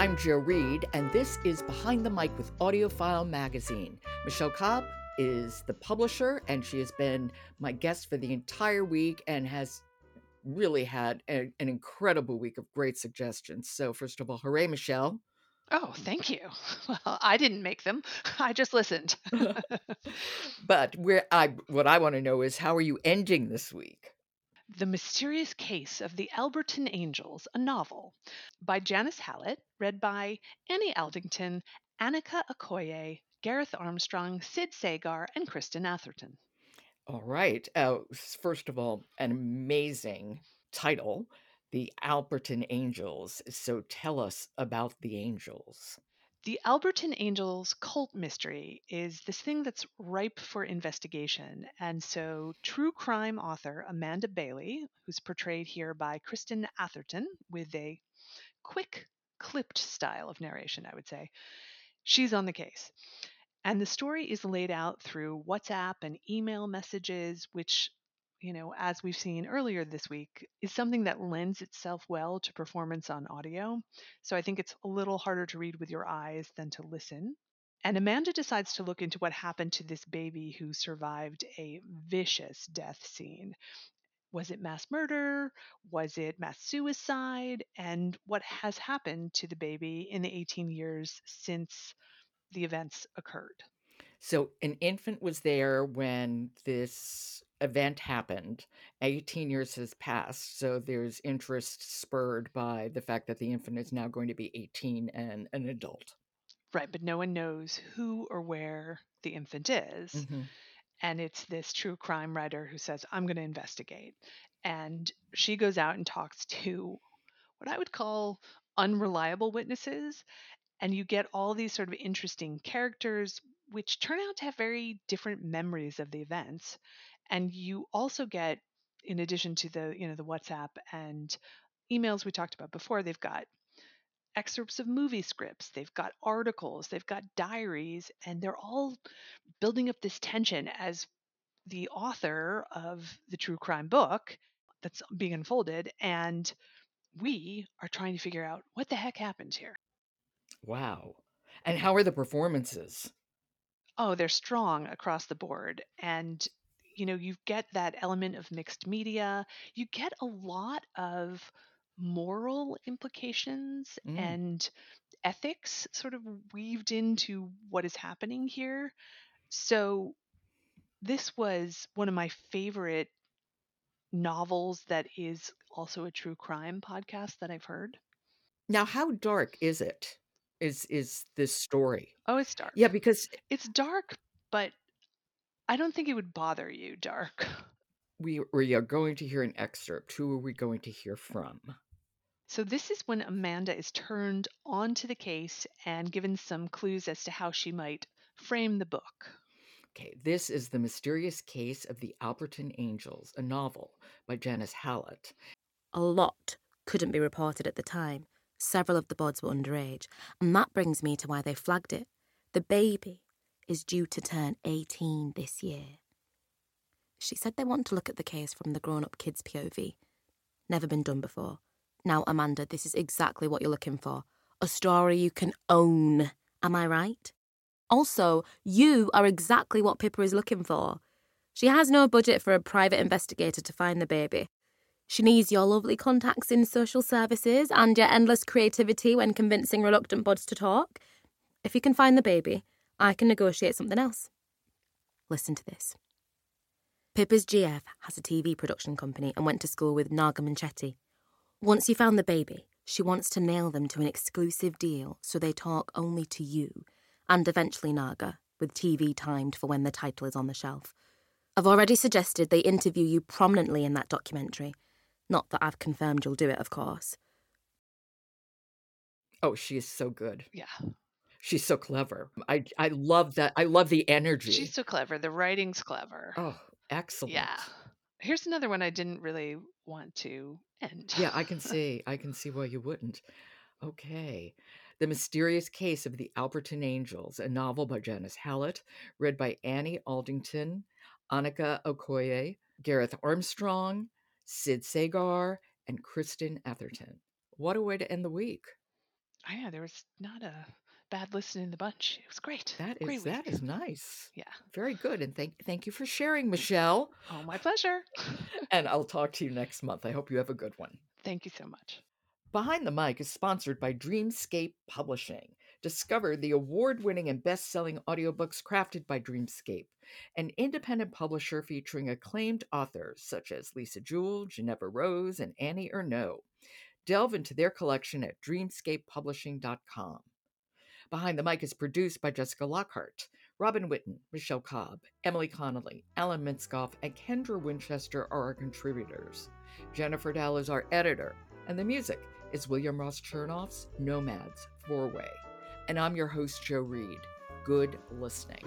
I'm Jo Reed, and this is Behind the Mic with AudioFile Magazine. Michele Cobb is the publisher, and she has been my guest for the entire week and has really had a- an incredible week of great suggestions. So, first of all, hooray, Michele. Oh, thank you. Well, I didn't make them. I just listened. but where I what I want to know is how are you ending this week? The Mysterious Case of the Alperton Angels, a novel by Janice Hallett, read by Annie Aldington, Nneka Okoye, Gareth Armstrong, Sid Sagar, and Kristin Atherton. All right. Uh, first of all, an amazing title, The Alperton Angels. So tell us about the angels. The Alperton Angels cult mystery is this thing that's ripe for investigation. And so, true crime author Amanda Bailey, who's portrayed here by Kristin Atherton with a quick, clipped style of narration, I would say, she's on the case. And the story is laid out through WhatsApp and email messages, which you know, as we've seen earlier this week, is something that lends itself well to performance on audio. So I think it's a little harder to read with your eyes than to listen. And Amanda decides to look into what happened to this baby who survived a vicious death scene. Was it mass murder? Was it mass suicide? And what has happened to the baby in the 18 years since the events occurred? So, an infant was there when this event happened. 18 years has passed, so there's interest spurred by the fact that the infant is now going to be 18 and an adult. Right, but no one knows who or where the infant is. Mm-hmm. And it's this true crime writer who says, I'm going to investigate. And she goes out and talks to what I would call unreliable witnesses. And you get all these sort of interesting characters, which turn out to have very different memories of the events and you also get in addition to the you know the whatsapp and emails we talked about before they've got excerpts of movie scripts they've got articles they've got diaries and they're all building up this tension as the author of the true crime book that's being unfolded and we are trying to figure out what the heck happened here. Wow. And how are the performances? Oh they're strong across the board and you know, you get that element of mixed media. You get a lot of moral implications mm. and ethics sort of weaved into what is happening here. So this was one of my favorite novels that is also a true crime podcast that I've heard. Now, how dark is it? Is is this story? Oh, it's dark. Yeah, because it's dark, but I don't think it would bother you, Dark. We, we are going to hear an excerpt. Who are we going to hear from? So, this is when Amanda is turned onto the case and given some clues as to how she might frame the book. Okay, this is The Mysterious Case of the Alperton Angels, a novel by Janice Hallett. A lot couldn't be reported at the time. Several of the bods were underage, and that brings me to why they flagged it. The baby is due to turn 18 this year. She said they want to look at the case from the grown up kids' POV. Never been done before. Now, Amanda, this is exactly what you're looking for a story you can own. Am I right? Also, you are exactly what Pippa is looking for. She has no budget for a private investigator to find the baby. She needs your lovely contacts in social services and your endless creativity when convincing reluctant buds to talk. If you can find the baby, I can negotiate something else. Listen to this. Pippa's GF has a TV production company and went to school with Naga Munchetty. Once you found the baby, she wants to nail them to an exclusive deal so they talk only to you, and eventually Naga, with TV timed for when the title is on the shelf. I've already suggested they interview you prominently in that documentary. Not that I've confirmed you'll do it, of course. Oh, she is so good. Yeah. She's so clever. I I love that. I love the energy. She's so clever. The writing's clever. Oh, excellent. Yeah. Here's another one I didn't really want to end. yeah, I can see. I can see why you wouldn't. Okay. The Mysterious Case of the Alperton Angels, a novel by Janice Hallett, read by Annie Aldington, Nneka Okoye, Gareth Armstrong, Sid Sagar, and Kristin Atherton. What a way to end the week. Oh, yeah, there was not a bad listen in the bunch. It was great. That is great that is nice. Yeah. Very good. And thank thank you for sharing, Michele. Oh, my pleasure. And I'll talk to you next month. I hope you have a good one. Thank you so much. Behind the Mic is sponsored by Dreamscape Publishing. Discover the award winning and best selling audiobooks crafted by Dreamscape, an independent publisher featuring acclaimed authors such as Lisa Jewell, Jeneva Rose, and Annie Ernaux. Delve into their collection at dreamscapepublishing.com. Behind the Mic is produced by Jessica Lockhart. Robin Whitten, Michele Cobb, Emily Connolly, Alan Minskoff, and Kendra Winchester are our contributors. Jennifer Dow is our editor, and the music is William Ross Chernoff's Nomads Four Way. And I'm your host, Jo Reed. Good listening.